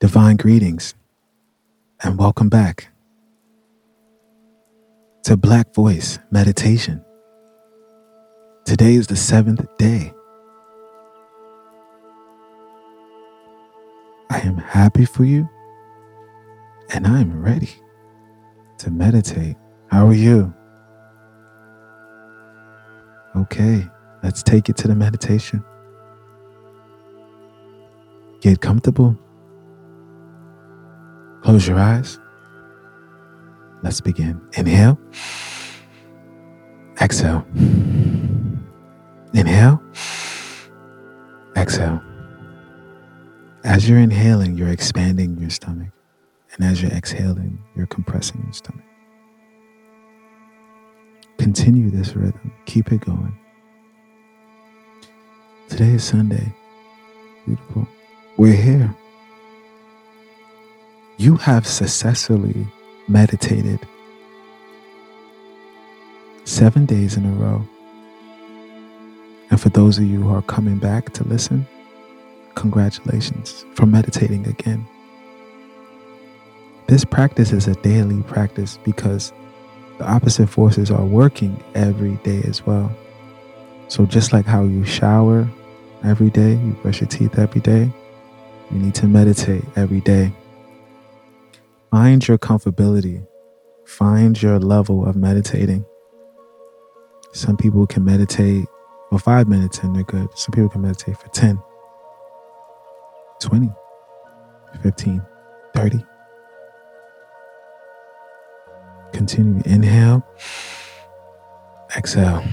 Divine greetings and welcome back to Black Voice Meditation. Today is the seventh day. I am happy for you and I am ready to meditate. How are you? Okay, let's take it to the meditation. Get comfortable Close your eyes. Let's begin. Inhale. Exhale. Inhale. Exhale. As you're inhaling, you're expanding your stomach. And as you're exhaling, you're compressing your stomach. Continue this rhythm. Keep it going. Today is Sunday. Beautiful. We're here you have successfully meditated seven days in a row. And for those of you who are coming back to listen, congratulations for meditating again. This practice is a daily practice because the opposite forces are working every day as well. So, just like how you shower every day, you brush your teeth every day, you need to meditate every day. Find your comfortability. Find your level of meditating. Some people can meditate for five minutes and they're good. Some people can meditate for 10, 20, 15, 30. Continue. Inhale, exhale.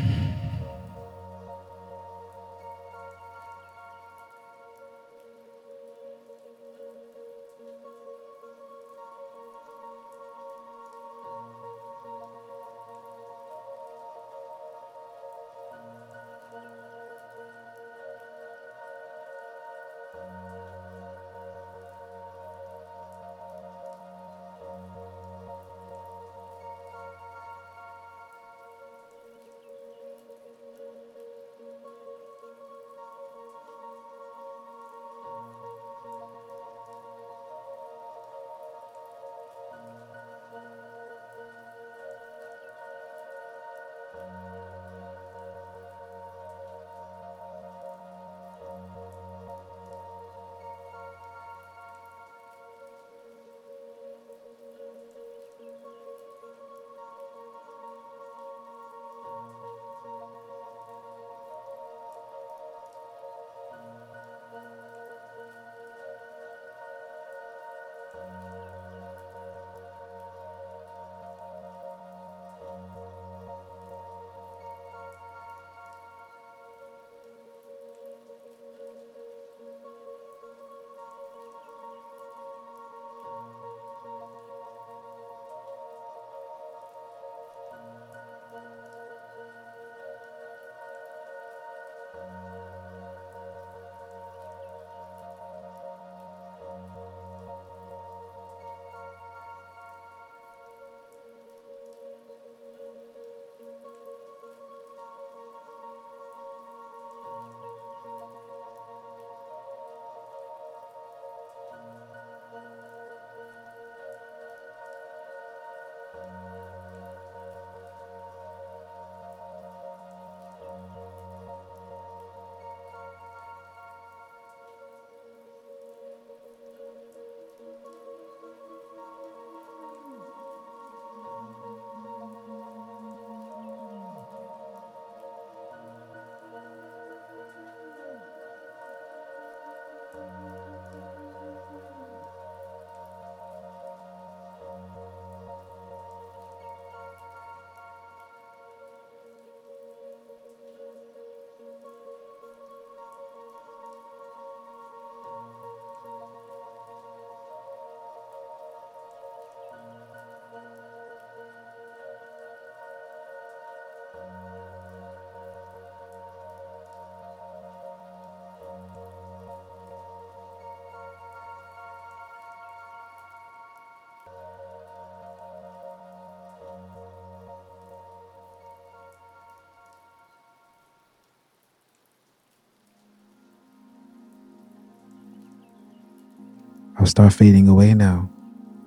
I'll start fading away now.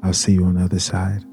I'll see you on the other side.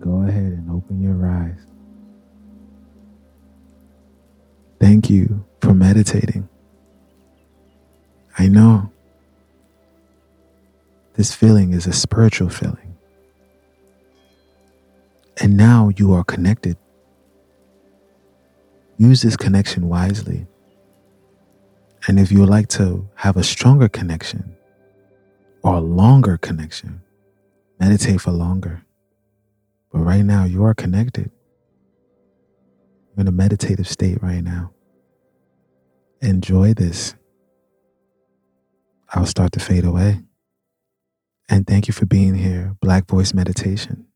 Go ahead and open your eyes. Thank you for meditating. I know this feeling is a spiritual feeling. And now you are connected. Use this connection wisely. And if you would like to have a stronger connection or a longer connection, meditate for longer. Right now, you are connected. You're in a meditative state right now. Enjoy this. I'll start to fade away. And thank you for being here, Black Voice Meditation.